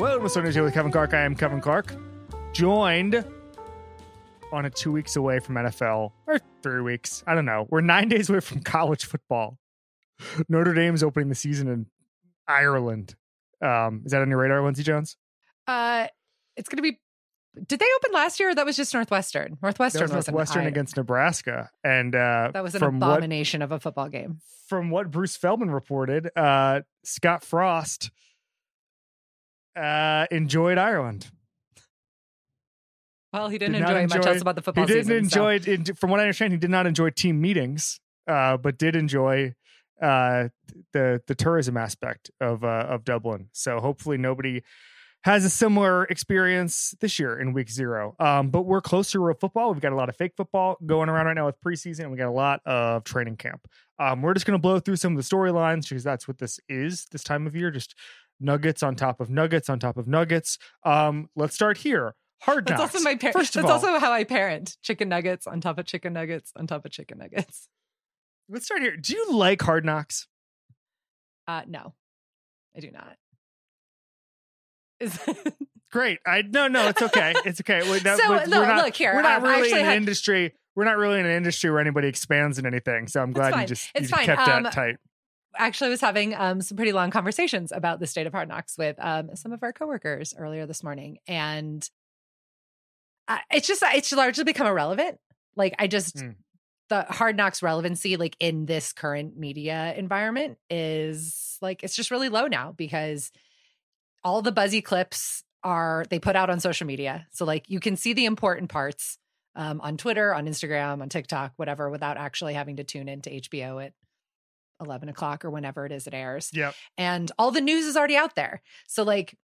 Welcome to Sunday Show with Kevin Clark. I am Kevin Clark, joined on a two weeks away from NFL, or three weeks. I don't know. We're nine days away from college football. Notre Dame's opening the season in Ireland. Um, is that on your radar, Lindsay Jones? Uh, it's going to be. Did they open last year? Or that was just Northwestern. Northwestern was was Northwestern against Nebraska, and uh, That was an from what abomination of a football game. from what Bruce Feldman reported, uh, Scott Frost uh, enjoyed Ireland. Well, he didn't Did not enjoy, much else about the football he didn't season. so- enjoy in- from what i understand he did not enjoy team meetings uh but did enjoy uh the the tourism aspect of uh of dublin so hopefully nobody has a similar experience this year in week zero. Um but we're close to real football. We've got a lot of fake football going around right now with preseason and we got a lot of training camp. Um we're just going to blow through some of the storylines because that's what this is this time of year. Just nuggets on top of nuggets on top of nuggets. Um let's start here. Hard That's knocks. also my That's all, also how I parent. Chicken nuggets on top of chicken nuggets on top of chicken nuggets. Let's start here. Do you like Hard Knocks? Uh, no, I do not. Great. I no no. It's okay. It's okay. Wait, no, So, we're no, not, look here, We're not really actually in an had- industry. We're not really in an industry where anybody expands in anything. So I'm glad you just It's you fine. kept Um, that tight. actually I was having um, some pretty long conversations about the state of hard knocks with um, some of our coworkers earlier this morning, and it's just it's largely become irrelevant. Like I just Hmm. the hard knocks relevancy, like in this current media environment, is like it's just really low now because all the buzzy clips are they put out on social media, so like you can see the important parts. Um, on Twitter, on Instagram, on TikTok, whatever, without actually having to tune into HBO at 11 o'clock or whenever it is it airs. Yep. And all the news is already out there. So, like,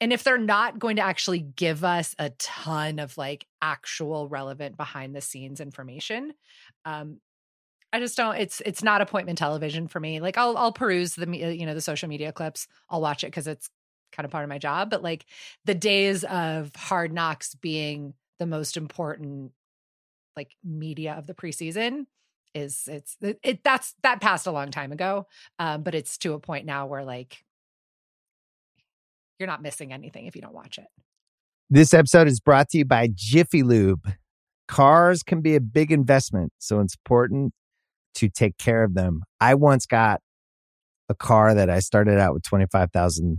and if they're not going to actually give us a ton of like actual relevant behind the scenes information, um, I just don't. It's it's not appointment television for me. Like, I'll I'll peruse the you know the social media clips. I'll watch it because it's kind of part of my job. But like the days of Hard Knocks being the most important like media of the preseason is it's it, that's that passed a long time ago um but it's to a point now where like you're not missing anything if you don't watch it This episode is brought to you by Jiffy Lube. Cars can be a big investment, so it's important to take care of them. I once got a car that I started out with 25,000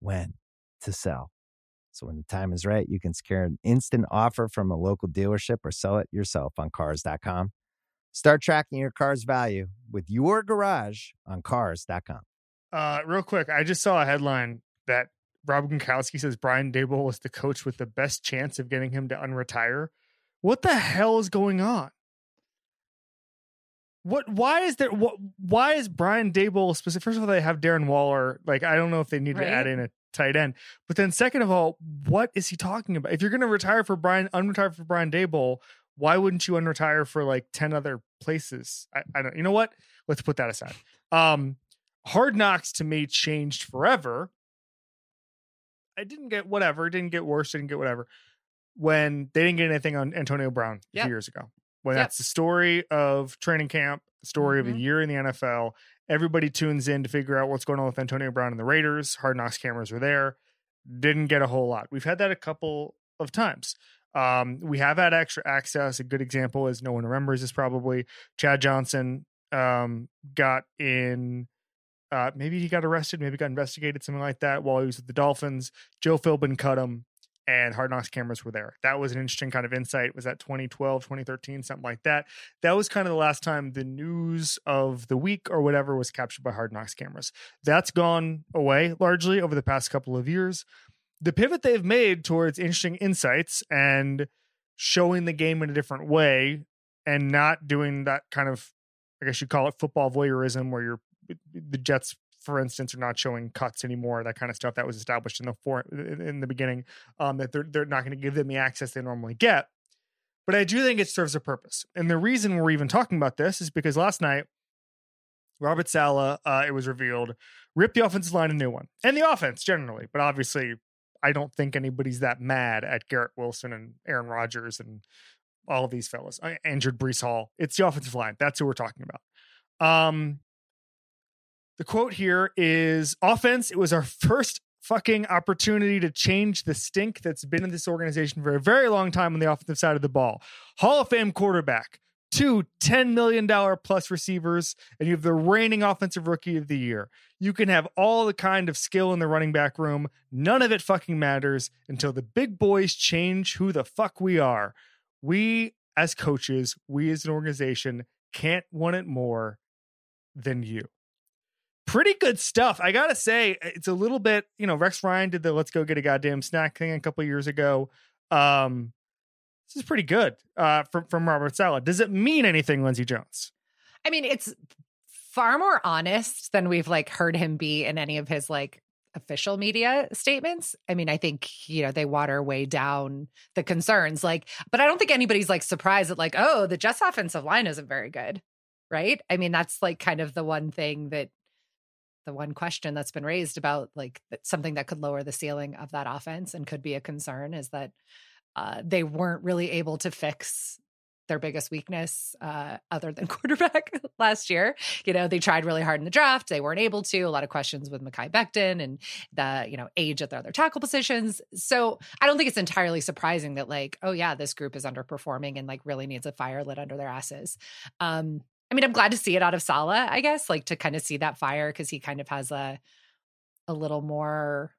when to sell. So, when the time is right, you can secure an instant offer from a local dealership or sell it yourself on Cars.com. Start tracking your car's value with your garage on Cars.com. Uh, real quick, I just saw a headline that Rob Gronkowski says Brian Daboll was the coach with the best chance of getting him to unretire. What the hell is going on? What? Why is there? What? Why is Brian Daboll specific? First of all, they have Darren Waller. Like, I don't know if they need to add in a tight end. But then, second of all, what is he talking about? If you're going to retire for Brian, unretire for Brian Daboll, why wouldn't you unretire for like ten other places? I, I don't. You know what? Let's put that aside. Um, Hard Knocks to me changed forever. I didn't get whatever, didn't get worse, didn't get whatever. When they didn't get anything on Antonio Brown a few years ago. When Yep. that's the story of training camp, the story of Mhm. a year in the NFL. Everybody tunes in to figure out what's going on with Antonio Brown and the Raiders. Hard Knocks cameras were there. Didn't get a whole lot. We've had that a couple of times. Um, we have had extra access. A good example is no one remembers this probably. Chad Johnson um, got in Uh, maybe he got arrested, maybe got investigated, something like that while he was with the Dolphins. Joe Philbin cut him, and Hard Knocks cameras were there. That was an interesting kind of insight. Was that 2012, 2013, something like that? That was kind of the last time the news of the week or whatever was captured by Hard Knocks cameras. That's gone away largely over the past couple of years. The pivot they've made towards interesting insights and showing the game in a different way and not doing that kind of, I guess you call it football voyeurism, where you're the Jets for instance, are not showing cuts anymore. That kind of stuff that was established in the for, in the beginning. Um, that they're they're not going to give them the access they normally get. But I do think it serves a purpose. And the reason we're even talking about this is because last night, Robert Saleh, uh, it was revealed, ripped the offensive line a new one, and the offense generally. But obviously, I don't think anybody's that mad at Garrett Wilson and Aaron Rodgers and all of these fellas. I injured Breece Hall. It's the offensive line. That's who we're talking about. Um, the quote here is offense, it was our first fucking opportunity to change the stink that's been in this organization for a very long time on the offensive side of the ball. Hall of Fame quarterback, two $10 million plus receivers, and you have the reigning offensive rookie of the year. You can have all the kind of skill in the running back room. None of it fucking matters until the big boys change who the fuck we are. We, as coaches, we as an organization, can't want it more than you pretty good stuff. I gotta say, it's a little bit, you know, Rex Ryan did the let's go get a goddamn snack thing a couple years ago. Um, this is pretty good uh, from from Robert Saleh. Does it mean anything, Lindsay Jones? I mean, it's far more honest than we've like heard him be in any of his like official media statements. I mean, I think, you know, they water way down the concerns. Like, but I don't think anybody's like surprised that, like, oh, the Jets offensive line isn't very good. Right. I mean, that's like kind of the one thing that the one question that's been raised about like something that could lower the ceiling of that offense and could be a concern is that uh, they weren't really able to fix their biggest weakness uh, other than quarterback last year. You know, they tried really hard in the draft. They weren't able to. A lot of questions with Mekhi Becton and the, you know, age at their other tackle positions. So I don't think it's entirely surprising that like, oh yeah, this group is underperforming and like really needs a fire lit under their asses. Um, I mean, I'm glad to see it out of Saleh, I guess, like to kind of see that fire because he kind of has a a little more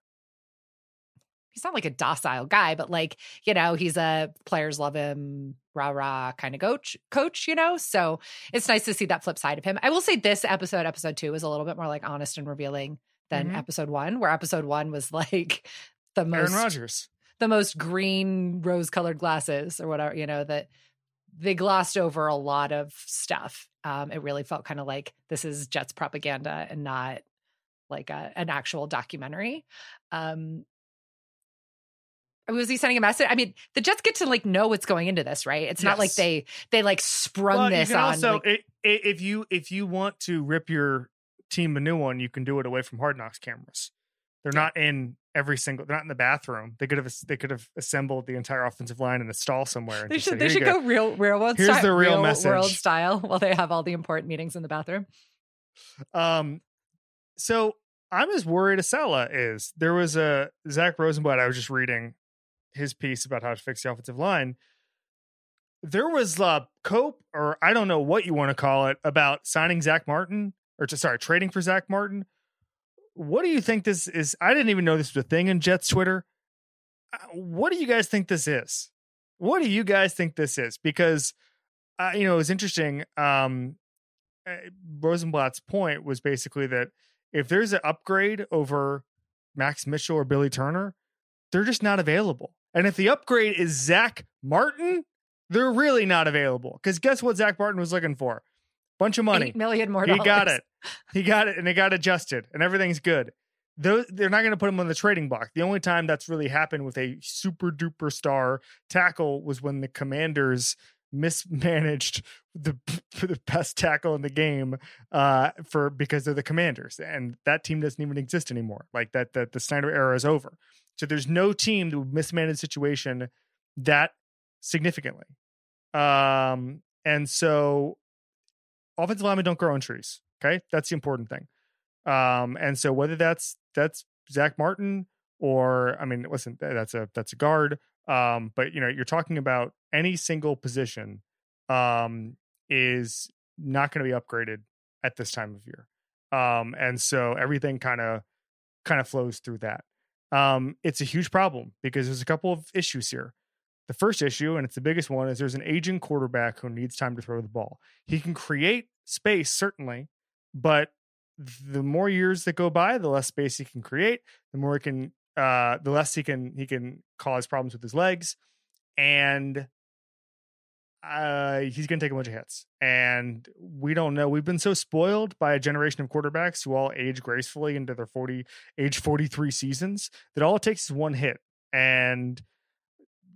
he's not like a docile guy, but like, you know, he's a players love him, rah rah kind of coach, coach, you know. So it's nice to see that flip side of him. I will say this episode, episode two, is a little bit more like honest and revealing than mm-hmm. episode one, where episode one was like the most Aaron Rodgers. The most green rose colored glasses or whatever, you know, that they glossed over a lot of stuff. Um, it really felt kind of like this is Jets propaganda and not like a, an actual documentary. Um, was he sending a message? I mean, the Jets get to like know what's going into this, right? It's yes. not like they they like sprung well, this on. Also, like, it, it, if you if you want to rip your team a new one, you can do it away from Hard Knocks cameras. They're not in every single. They're not in the bathroom. They could have. They could have assembled the entire offensive line in a stall somewhere. They should. Said, they should go, go, real, real world. Here's style, the real, real message. world style. While they have all the important meetings in the bathroom. Um, so I'm as worried as Saleh is. There was a Zach Rosenblatt. I was just reading his piece about how to fix the offensive line. There was a cope, or I don't know what you want to call it, about signing Zach Martin, or to, sorry, trading for Zach Martin what do you think this is? I didn't even know this was a thing in Jets Twitter. Uh, what do you guys think this is? What do you guys think this is? Because uh, you know, it was interesting. Um, uh, Rosenblatt's point was basically that if there's an upgrade over Max Mitchell or Billy Turner, they're just not available. And if the upgrade is Zach Martin, they're really not available. Because guess what Zach Martin was looking for? bunch of money. Eight million more. He got it. He got it, and it got adjusted, and everything's good. Those, they're not going to put him on the trading block. The only time that's really happened with a super duper star tackle was when the Commanders mismanaged the the best tackle in the game uh, for because they're the Commanders, and that team doesn't even exist anymore. Like that, that the Snyder era is over. So there's no team that would mismanage the situation that significantly. Um, and so offensive linemen don't grow on trees. Okay, that's the important thing. Um, and so whether that's that's Zach Martin or I mean, listen, that's a that's a guard. Um, but you know, you're talking about any single position um, is not going to be upgraded at this time of year. Um, and so everything kind of kind of flows through that. Um, it's a huge problem because there's a couple of issues here. The first issue, and it's the biggest one, is there's an aging quarterback who needs time to throw the ball. He can create space, certainly, but the more years that go by, the less space he can create, the more he can uh the less he can he can cause problems with his legs. And uh, he's going to take a bunch of hits. And we don't know. We've been so spoiled by a generation of quarterbacks who all age gracefully into their 40, age 43 seasons that all it takes is one hit. And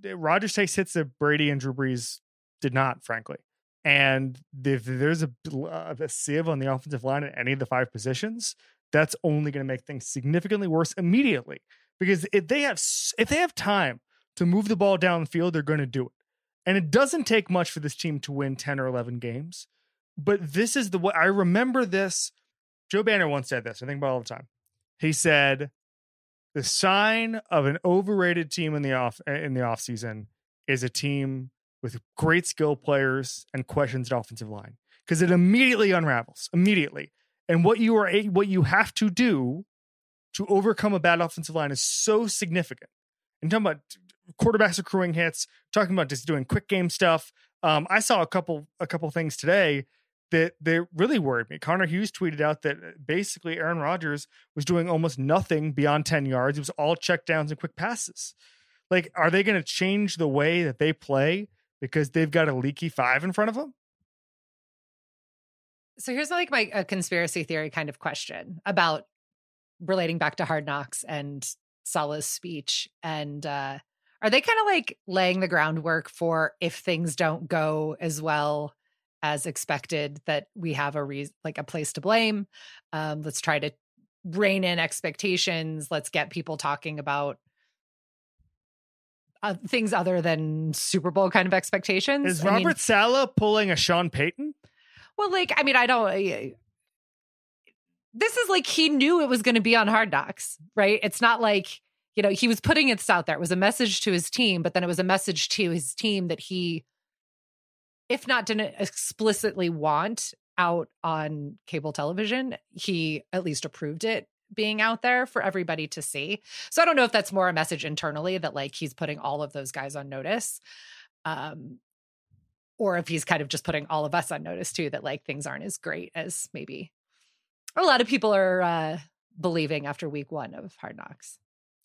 Rodgers takes hits that Brady and Drew Brees did not, frankly. And if there's a, uh, a sieve on the offensive line at any of the five positions, that's only going to make things significantly worse immediately. Because if they have if they have time to move the ball down the field, they're going to do it. And it doesn't take much for this team to win 10 or 11 games. But this is the way I remember this. Joe Banner once said this, I think about all the time. He said, the sign of an overrated team in the off in the offseason is a team with great skill players and questions at offensive line because it immediately unravels immediately and what you are what you have to do to overcome a bad offensive line is so significant and talking about quarterbacks accruing hits, talking about just doing quick game stuff. Um, I saw a couple a couple things today that that really worried me. Connor Hughes tweeted out that uh, basically Aaron Rodgers was doing almost nothing beyond 10 yards. It was all check downs and quick passes. Like, are they going to change the way that they play because they've got a leaky five in front of them? So here's like my a conspiracy theory kind of question about relating back to Hard Knocks and Saleh's speech and uh are they kind of like laying the groundwork for if things don't go as well as expected that we have a reason like a place to blame um, let's try to rein in expectations let's get people talking about uh, things other than super bowl kind of expectations. Is robert I mean, saleh pulling a sean payton? Well like i mean i don't uh, this is like he knew it was going to be on hard knocks right? It's not like you know, he was putting it out there. It was a message to his team, but then it was a message to his team that he, if not didn't explicitly want out on cable television, he at least approved it being out there for everybody to see. So I don't know if that's more a message internally that like he's putting all of those guys on notice. Um, or if he's kind of just putting all of us on notice too that like things aren't as great as maybe a lot of people are uh believing after week 1 of Hard Knocks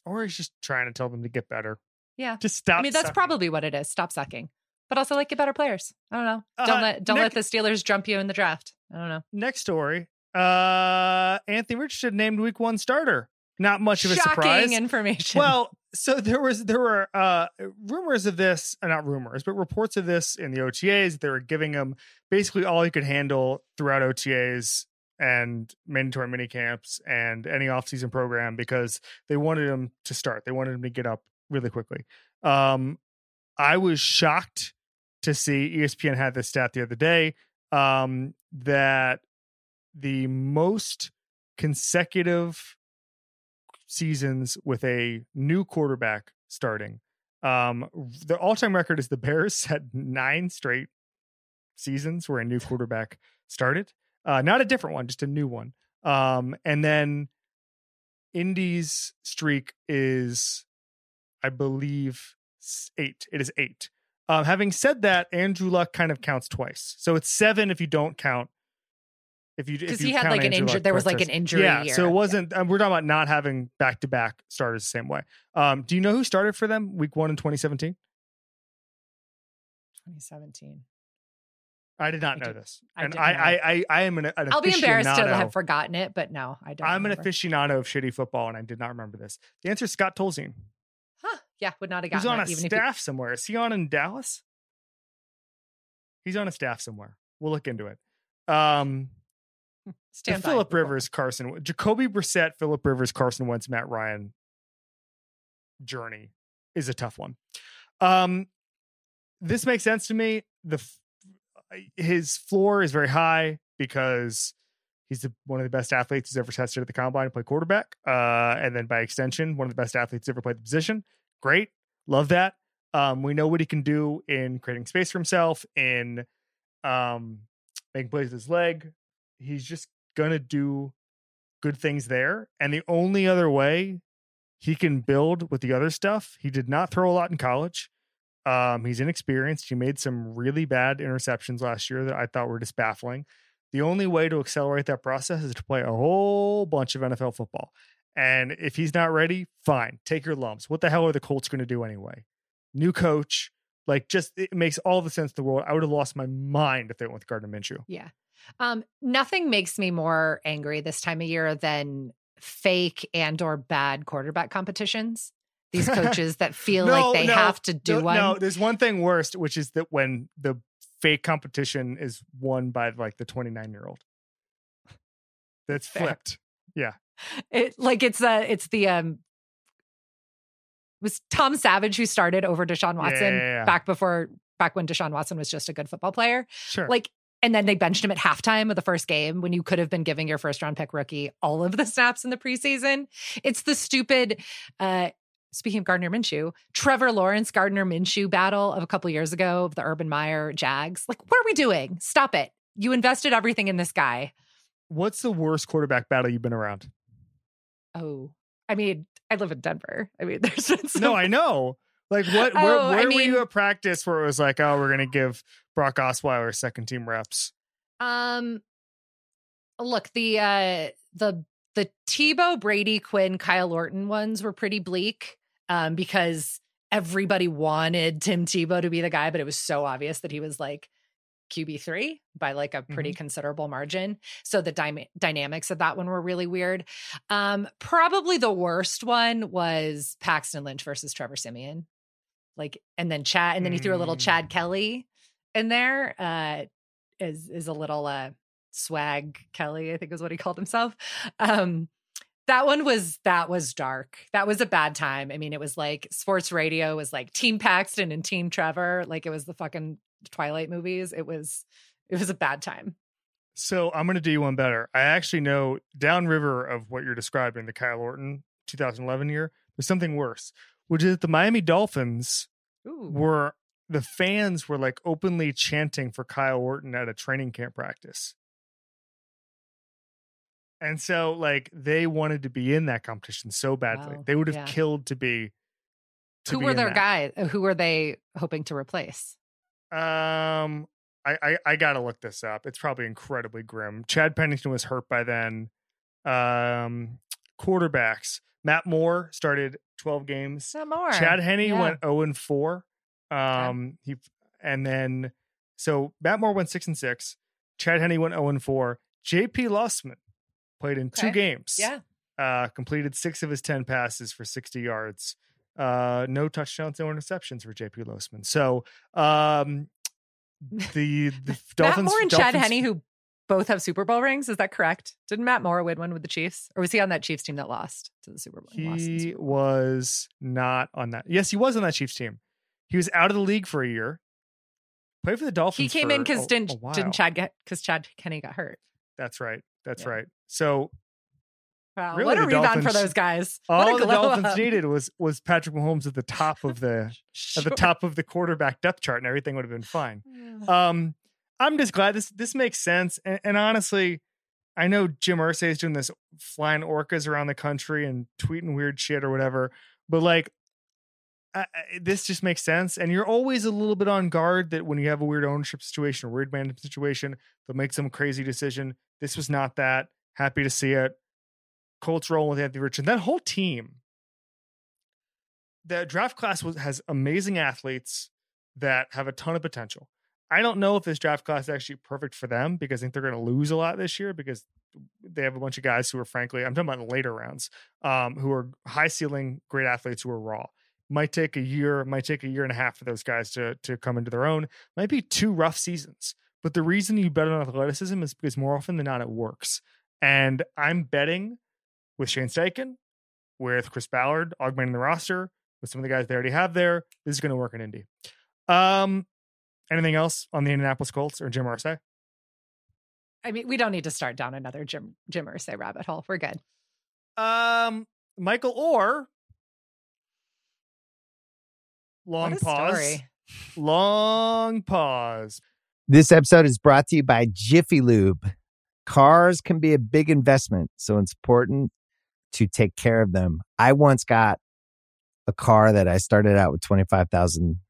or he's just trying to tell them to get better. Yeah, just stop. I mean, that's sucking. probably what it is. Stop sucking, but also like get better players. I don't know. Don't uh, let don't let the Steelers jump you in the draft. I don't know. Next story. Uh, Anthony Richardson named Week One starter. Not much of a Shocking surprise. information. Well, so there was there were uh rumors of this, uh, not rumors, but reports of this in the OTAs. They were giving him basically all he could handle throughout OTAs and mandatory mini camps and any offseason program because they wanted him to start. They wanted him to get up really quickly. Um, I was shocked to see ESPN had this stat the other day um, that the most consecutive seasons with a new quarterback starting. Um, the all-time record is the Bears had nine straight seasons where a new quarterback started. Uh, not a different one, just a new one. Um, and then Indy's streak is, I believe, eight. It is eight. Um, having said that, Andrew Luck kind of counts twice, so it's seven if you don't count. If you because he had like an injury, there was like an injury. Yeah, year. so it wasn't. Yeah. Um, we're talking about not having back to back starters the same way. Um, do you know who started for them week one in 2017? 2017. I did not I know did, this, I and I, I, I, I, am an. an I'll be embarrassed to have forgotten it, but no, I don't. I'm remember. an aficionado of shitty football, and I did not remember this. The answer is Scott Tolzien. Huh? Yeah, would not have gotten. He's on a staff somewhere. Is he on in Dallas? He's on a staff somewhere. We'll look into it. Um, Stand Philip Rivers, Carson, Jacoby Brissett, Philip Rivers, Carson Wentz, Matt Ryan journey is a tough one. Um, this makes sense to me. The his floor is very high because he's the, one of the best athletes who's ever tested at the combine to play quarterback. Uh, and then by extension, one of the best athletes ever played the position. Great. Love that. Um, we know what he can do in creating space for himself, in um, making plays with his leg. He's just going to do good things there. And the only other way he can build with the other stuff, he did not throw a lot in college. Um, he's inexperienced. He made some really bad interceptions last year that I thought were just baffling. The only way to accelerate that process is to play a whole bunch of NFL football. And if he's not ready, fine, take your lumps. What the hell are the Colts going to do anyway? New coach, like just it makes all the sense in the world. I would have lost my mind if they went with Gardner Minshew. Yeah. Um, nothing makes me more angry this time of year than fake and or bad quarterback competitions. These coaches that feel No, like they no, have to do no, one. No, there's one thing worse, which is that when the fake competition is won by like the 29 year old. That's Fair. flipped. It like it's uh it's the um it was Tom Savage who started over Deshaun Watson yeah, yeah. back before back when Deshaun Watson was just a good football player. Sure. Like and then they benched him at halftime of the first game when you could have been giving your first round pick rookie all of the snaps in the preseason. It's the stupid uh speaking of Gardner Minshew, Trevor Lawrence Gardner Minshew battle of a couple years ago of the Urban Meyer Jags. Like what are we doing? Stop it. You invested everything in this guy. What's the worst quarterback battle you've been around? Oh, I mean, I live in Denver. I mean, there's been some. No, I know. Like what where, Oh, where were mean- you at practice where it was like, oh, we're gonna give Brock Osweiler second team reps? um, look the uh the the Tebow Brady Quinn Kyle Orton ones were pretty bleak, um, because everybody wanted Tim Tebow to be the guy, but it was so obvious that he was like QB three by like a pretty considerable margin. So the dy- dynamics of that one were really weird. Um, probably the worst one was Paxton Lynch versus Trevor Siemian. Like, and then Chad, and then he threw a little Mm. Chad Kelly in there. Uh, is is a little uh swag Kelly, I think is what he called himself. Um, that one was that was dark. That was a bad time. I mean, it was like sports radio was like Team Paxton and Team Trevor, like it was the fucking Twilight movies. It was it was a bad time. So I'm gonna do you one better. I actually know downriver of what you're describing, the Kyle Orton 2011 year, there's something worse, which is that the Miami Dolphins Ooh. were the fans were like openly chanting for Kyle Orton at a training camp practice. And so like they wanted to be in that competition so badly. Wow. They would have Yeah. killed to be to Who be were their that. guys? Who were they hoping to replace? Um I, I I gotta look this up. It's probably incredibly grim. Chad Pennington was hurt by then. Um quarterbacks. Matt Moore started 12 games. Not more. Chad Henne Yeah. went 0 and 4. Um he and then so Matt Moore went 6 and 6. Chad Henne went 0 and 4. JP Losman played in two games. Yeah. Uh completed 6 of his 10 passes for 60 yards. Uh no touchdowns, no interceptions for JP Losman. So, um the the Matt Dolphins Moore and Chad Dolphins- Henne, who both have Super Bowl rings, is that correct? Didn't Matt Moore win one with the Chiefs, or was he on that Chiefs team that lost to the Super Bowl? lost in the He Super Bowl? was not on that. Yes, he was on that Chiefs team. He was out of the league for a year. Played for the Dolphins. He came in because didn't a didn't Chad get because Chad Kenny got hurt. That's right. That's Yeah. right. So Wow, Really, what a rebound for those guys! all what the Dolphins up. needed was was Patrick Mahomes at the top of the at the top of the quarterback depth chart, and everything would have been fine. Um, I'm just glad this this makes sense. And, and honestly, I know Jim Irsay is doing this flying orcas around the country and tweeting weird shit or whatever, but like. I, I- this just makes sense, and you're always a little bit on guard that when you have a weird ownership situation, or weird management situation, they'll make some crazy decision. This was not that. Happy to see it. Colts rolling with Anthony Richardson. That whole team, the draft class was has amazing athletes that have a ton of potential. I don't know if this draft class is actually perfect for them because I think they're going to lose a lot this year because they have a bunch of guys who are frankly, I'm talking about later rounds, um, who are high ceiling, great athletes who are raw. Might take a year, might take a year and a half for those guys to to come into their own. Might be two rough seasons. But the reason you bet on athleticism is because more often than not it works. And I'm betting with Shane Steichen, with Chris Ballard augmenting the roster, with some of the guys they already have there, this is going to work in Indy. Um, anything else on the Indianapolis Colts or Jim Irsay? I mean, we don't need to start down another Jim Jim Irsay rabbit hole. We're good. Um, Michael Oher. Long pause. story. Long pause. This episode is brought to you by Jiffy Lube. Cars can be a big investment, so it's important to take care of them. I once got a car that I started out with 25,000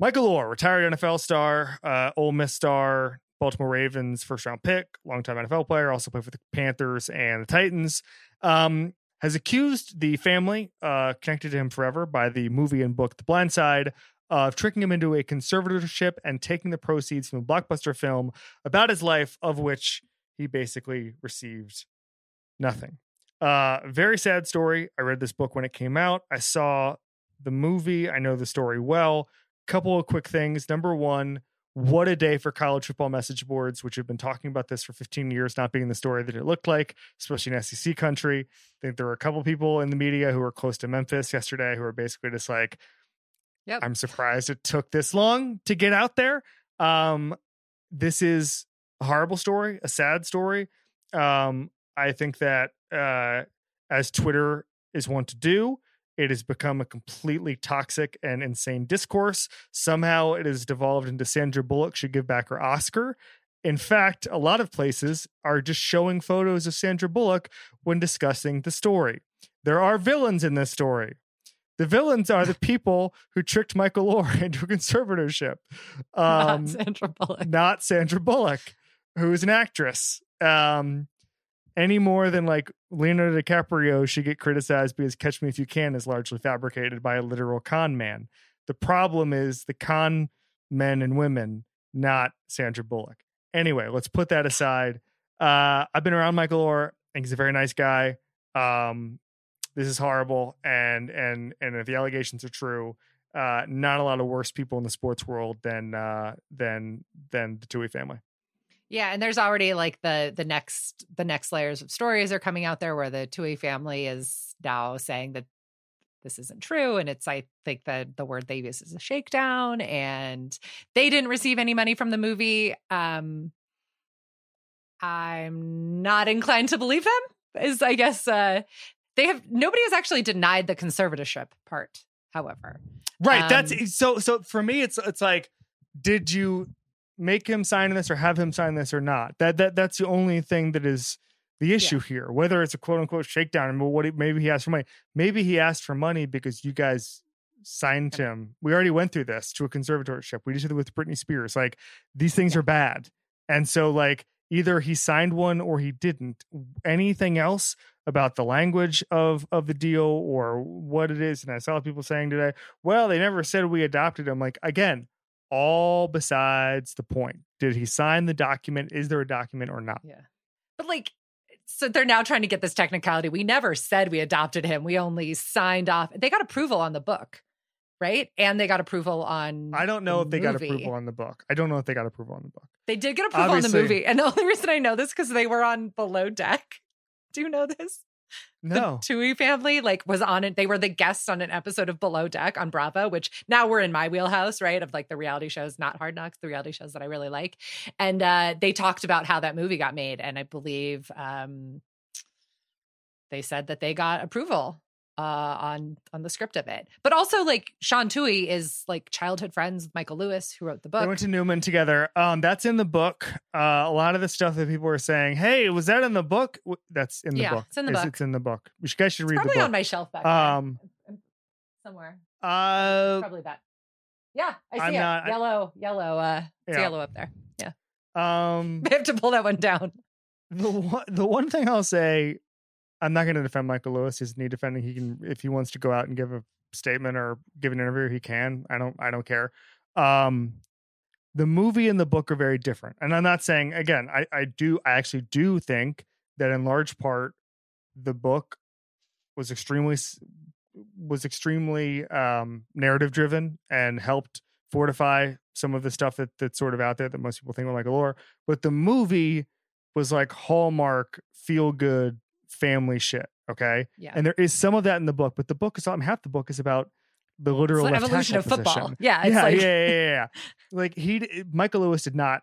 Michael Oher, retired NFL star, uh, Ole Miss star, Baltimore Ravens first round pick, longtime NFL player, also played for the Panthers and the Titans. Um, has accused the family uh, connected to him forever by the movie and book The Blind Side of tricking him into a conservatorship and taking the proceeds from a blockbuster film about his life, of which he basically received nothing. Uh, very sad story. I read this book when it came out. I saw the movie. I know the story well. Couple of quick things. Number one, what a day for college football message boards, which have been talking about this for 15 years, not being the story that it looked like, especially in SEC country. I think there were a couple people in the media who were close to Memphis yesterday who were basically just like, Yep. I'm surprised it took this long to get out there. Um, this is a horrible story, a sad story. Um, I think that uh, as Twitter is wont to do, it has become a completely toxic and insane discourse. Somehow it has devolved into Sandra Bullock should give back her Oscar. In fact, a lot of places are just showing photos of Sandra Bullock when discussing the story. There are villains in this story. The villains are the people who tricked Michael Oher into conservatorship. Um, Not Sandra Bullock. not Sandra Bullock, who is an actress. Um, any more than like Leonardo DiCaprio should get criticized because Catch Me If You Can is largely fabricated by a literal con man. The problem is the con men and women, not Sandra Bullock. Anyway, let's put that aside. Uh, I've been around Michael Oher. I think he's a very nice guy. Um, this is horrible, and and and if the allegations are true, uh, not a lot of worse people in the sports world than uh, than than the Tuohy family. Yeah, and there's already like the the next the next layers of stories are coming out there where the Tuohy family is now saying that this isn't true and it's i think that the word they use is a shakedown and they didn't receive any money from the movie um i'm not inclined to believe them is i guess uh they have nobody has actually denied the conservatorship part however Right. Um, that's so. So for me, it's it's like, did you make him sign this or have him sign this or not? That that that's the only thing that is the issue here. Whether it's a quote unquote shakedown and what he, maybe he asked for money. Maybe he asked for money because you guys signed him. We already went through this to a conservatorship. We just did it with Britney Spears. Like these things Yeah. are bad, and so like either he signed one or he didn't. Anything else about the language of of the deal or what it is? And I saw people saying today, well, they never said we adopted him. Like again, all besides the point. Did he sign the document? Is there a document or not? Yeah. But like, so they're now trying to get this technicality. We never said we adopted him. We only signed off. They got approval on the book, right? And they got approval on. I don't know the if they got approval on the book. I don't know if they got approval on the book. They did get approval Obviously- on the movie. And the only reason I know this because they were on Below Deck. Do you know this? No. The Tuohy family like was on it. They were the guests on an episode of Below Deck on Bravo, which now we're in my wheelhouse, right? Of like the reality shows, not Hard Knocks, the reality shows that I really like. And uh, they talked about how that movie got made, and I believe um, they said that they got approval uh, on on the script of it. But also, like Sean Tuohy is like childhood friends with Michael Lewis, who wrote the book. They went to Newman together. Um, that's in the book. Uh, a lot of the stuff that people were saying, "Hey, was that in the book?" That's in the Yeah, book. it's in the book. It's in the book. You guys should It's read the probably book. on my shelf back Um, there. somewhere. uh, probably that. Yeah, I see I'm it. not- I- yellow, yellow. Uh, it's Yeah. yellow up there. Yeah. Um, I have to pull that one down. the one, the one thing I'll say, I'm not going to defend Michael Lewis. He's need defending. He can if he wants to go out and give a statement or give an interview, he can. I don't. I don't care. Um, the movie and the book are very different, and I'm not saying again. I I do. I actually do think that in large part, the book was extremely was extremely um narrative driven and helped fortify some of the stuff that that's sort of out there that most people think of Michael Lore. But the movie was like hallmark feel good family shit okay Yeah. and there is some of that in the book but the book is half the book is about the literal evolution of tackle football. Yeah, it's yeah, like yeah, yeah, yeah, yeah. like he, Michael Lewis did not.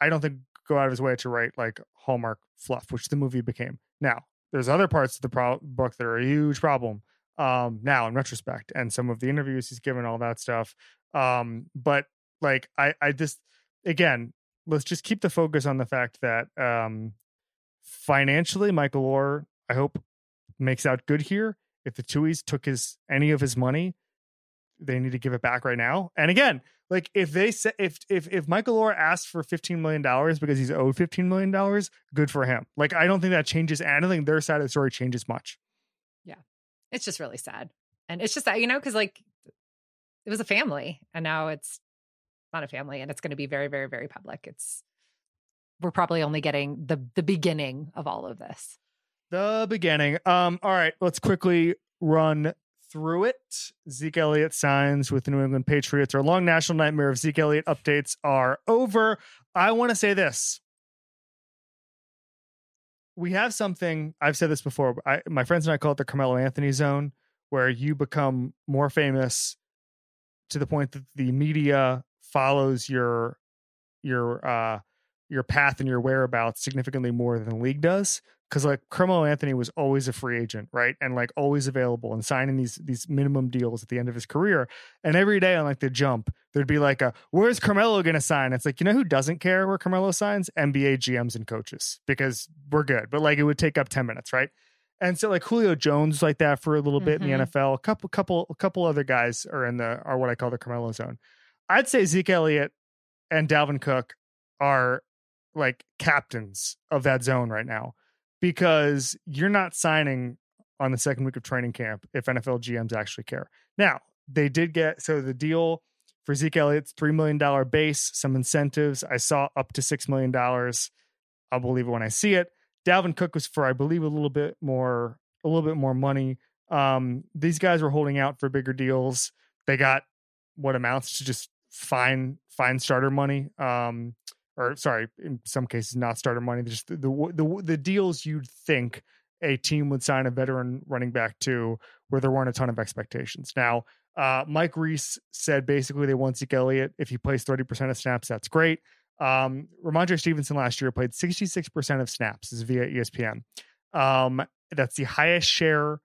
I don't think go out of his way to write like Hallmark fluff, which the movie became. Now, there's other parts of the pro- book that are a huge problem. Um, now in retrospect, and some of the interviews he's given, all that stuff. Um, but like I, I just again, let's just keep the focus on the fact that um, financially, Michael Oher, I hope, makes out good here. If the Tuohys took his any of his money, they need to give it back right now. And again, like if they say if if if Michael Oher asked for fifteen million dollars because he's owed fifteen million dollars, good for him. Like I don't think that changes. Think their side of the story changes much. Yeah, it's just really sad. And it's just that, you know, because like it was a family and now it's not a family and it's going to be very, very, very public. It's, we're probably only getting the the beginning of all of this. The beginning. Um. All right. Let's quickly run through it. Zeke Elliott signs with the New England Patriots. Our long national nightmare of Zeke Elliott updates are over. I want to say this. We have something, I've said this before. I, my friends and I call it the Carmelo Anthony zone, where you become more famous to the point that the media follows your your uh your path and your whereabouts significantly more than the league does because like Carmelo Anthony was always a free agent, right? And like always available and signing these these minimum deals at the end of his career. And every day on like the jump, there'd be like a where's Carmelo gonna sign? It's like, you know who doesn't care where Carmelo signs? NBA GMs and coaches, because we're good. But like it would take up 10 minutes, right? And so like Julio Jones like that for a little bit in Mhm. the NFL. A couple couple a couple other guys are in the are what I call the Carmelo zone. I'd say Zeke Elliott and Dalvin Cook are like captains of that zone right now because you're not signing on the second week of training camp if NFL GMs actually care. Now, they did get so the deal for Zeke Elliott's $3 million base, some incentives. I saw up to $6 million. I'll believe it when I see it. Dalvin Cook was for, I believe, a little bit more, a little bit more money. Um, these guys were holding out for bigger deals. They got what amounts to just fine, fine starter money. Um, or sorry, in some cases not starter money. Just the the the, the deals you'd think a team would sign a veteran running back to, where there weren't a ton of expectations. Now, uh, Mike Reiss said basically they want Zeke Elliott. If he plays thirty percent of snaps, that's great. Um, Rhamondre Stevenson last year played sixty six percent of snaps. Is via ESPN. Um, that's the highest share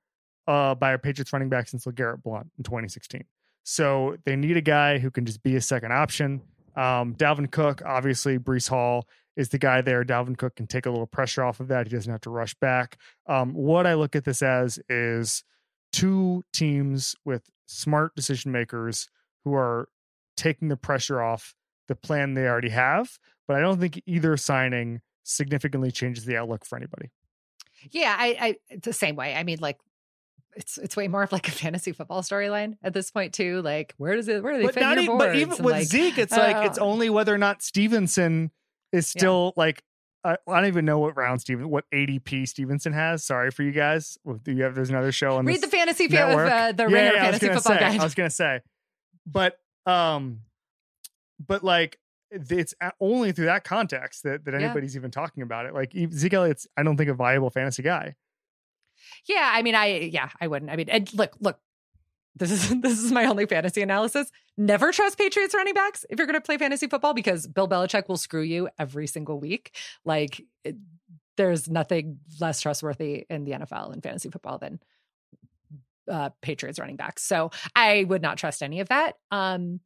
uh, by a Patriots running back since LeGarrette Blunt in 2016. So they need a guy who can just be a second option. Um, Dalvin Cook, obviously, Breece Hall is the guy there. Dalvin Cook can take a little pressure off of that. He doesn't have to rush back. Um, what I look at this as is two teams with smart decision makers who are taking the pressure off the plan they already have. But I don't think either signing significantly changes the outlook for anybody. Yeah, I, I it's the same way. I mean, like it's it's way more of like a fantasy football storyline at this point too. Like, where does it where do they But, fit e- but even And, with like, Zeke, it's like it's uh, only whether or not Stevenson is Yeah. still like I, I don't even know what round Steven what ADP Stevenson has. Sorry for you guys. Do you have there's another show on read the fantasy fa- network. uh, the Yeah, yeah, fantasy football say, guide. I was gonna say, but um, but like it's only through that context that that Yeah. anybody's even talking about it. Like Zeke Elliott's, I don't think a viable fantasy guy. Yeah, I mean, I yeah, I wouldn't. I mean, and look, look, this is this is my only fantasy analysis. Never trust Patriots running backs if you're going to play fantasy football because Bill Belichick will screw you every single week. Like, it, there's nothing less trustworthy in the NFL and fantasy football than uh, Patriots running backs. So I would not trust any of that. Um,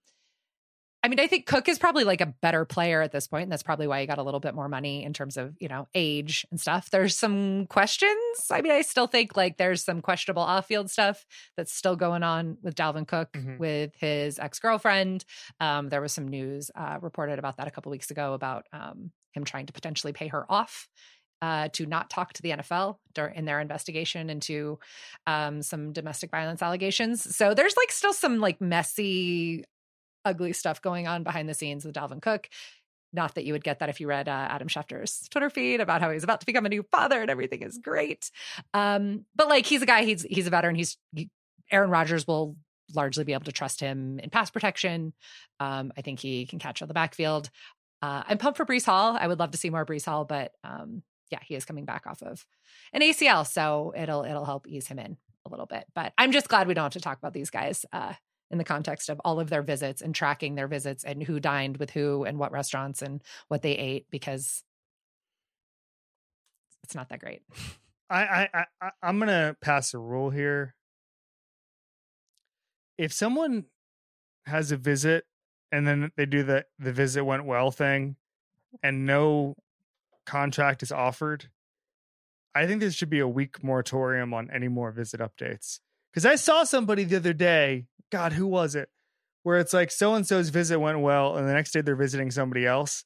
I mean, I think Cook is probably like a better player at this point, and that's probably why he got a little bit more money in terms of you know age and stuff. There's some questions. I mean, I still think like there's some questionable off-field stuff that's still going on with Dalvin Cook Mhm. with his ex-girlfriend. Um, there was some news uh, reported about that a couple weeks ago about um, him trying to potentially pay her off uh, to not talk to the NFL in their investigation into um, some domestic violence allegations. So there's like still some like messy, ugly stuff going on behind the scenes with Dalvin Cook. Not that you would get that if you read uh, Adam Schefter's Twitter feed about how he's about to become a new father and everything is great. Um, but like he's a guy, he's he's a veteran. He's he, Aaron Rodgers will largely be able to trust him in pass protection. Um, I think he can catch on the backfield. Uh, I'm pumped for Breece Hall. I would love to see more Breece Hall, but um, yeah, he is coming back off of an ACL, so it'll it'll help ease him in a little bit. But I'm just glad we don't have to talk about these guys uh, in the context of all of their visits and tracking their visits and who dined with who and what restaurants and what they ate because it's not that great. I, I, I, I'm gonna pass a rule here. If someone has a visit and then they do the the visit went well thing, and no contract is offered, I think there should be a week moratorium on any more visit updates. Because I saw somebody the other day. God, who was it? Where it's like so and so's visit went well, and the next day they're visiting somebody else,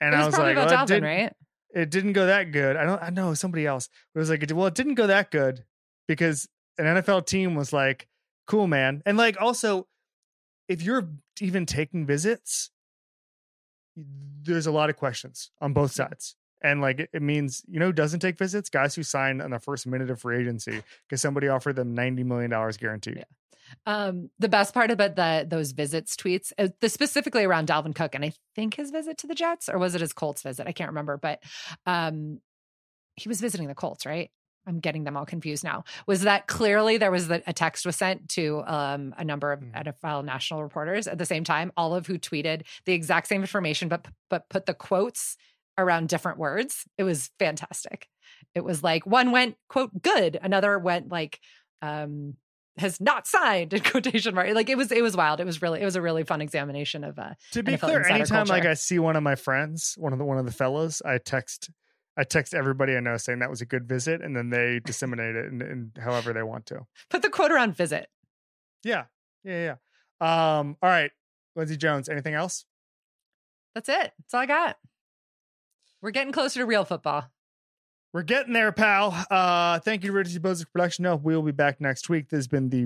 and was, I was like, well, it didn't- right? it didn't go that good. I don't I know somebody else. It was like well, it didn't go that good because an NFL team was like, cool, man. And like also, if you're even taking visits, there's a lot of questions on both sides. And like it, it means, you know, who doesn't take visits? Guys who sign on the first minute of free agency because somebody offered them $90 million guaranteed. Yeah. Um, the best part about the those visits tweets, uh, the specifically around Dalvin Cook, and I think his visit to the Jets, or was it his Colts visit? I can't remember, but um, he was visiting the Colts, right? I'm getting them all confused now. Was that clearly there was the, a text was sent to um, a number of Mhm. NFL national reporters at the same time, all of who tweeted the exact same information, but but put the quotes around different words. It was fantastic. It was like one went quote good, another went like um has not signed in quotation mark. Like it was it was wild. It was really it was a really fun examination of uh To be NFL clear, anytime like. I see one of my friends, one of the one of the fellows, I text I text everybody I know saying that was a good visit, and then they disseminate it in, in however they want to. put the quote around visit. Yeah, yeah, yeah. Um, all right, Lindsay Jones. Anything else? That's it. That's all I got. We're getting closer to real football. We're getting there, pal. Uh, thank you to Richard Bozek Production. No, we'll be back next week. This has been the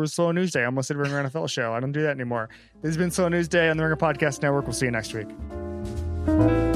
R- Slow News Day. I almost said Ringer NFL show. I don't do that anymore. This has been Slow News Day on the Ringer Podcast Network. We'll see you next week.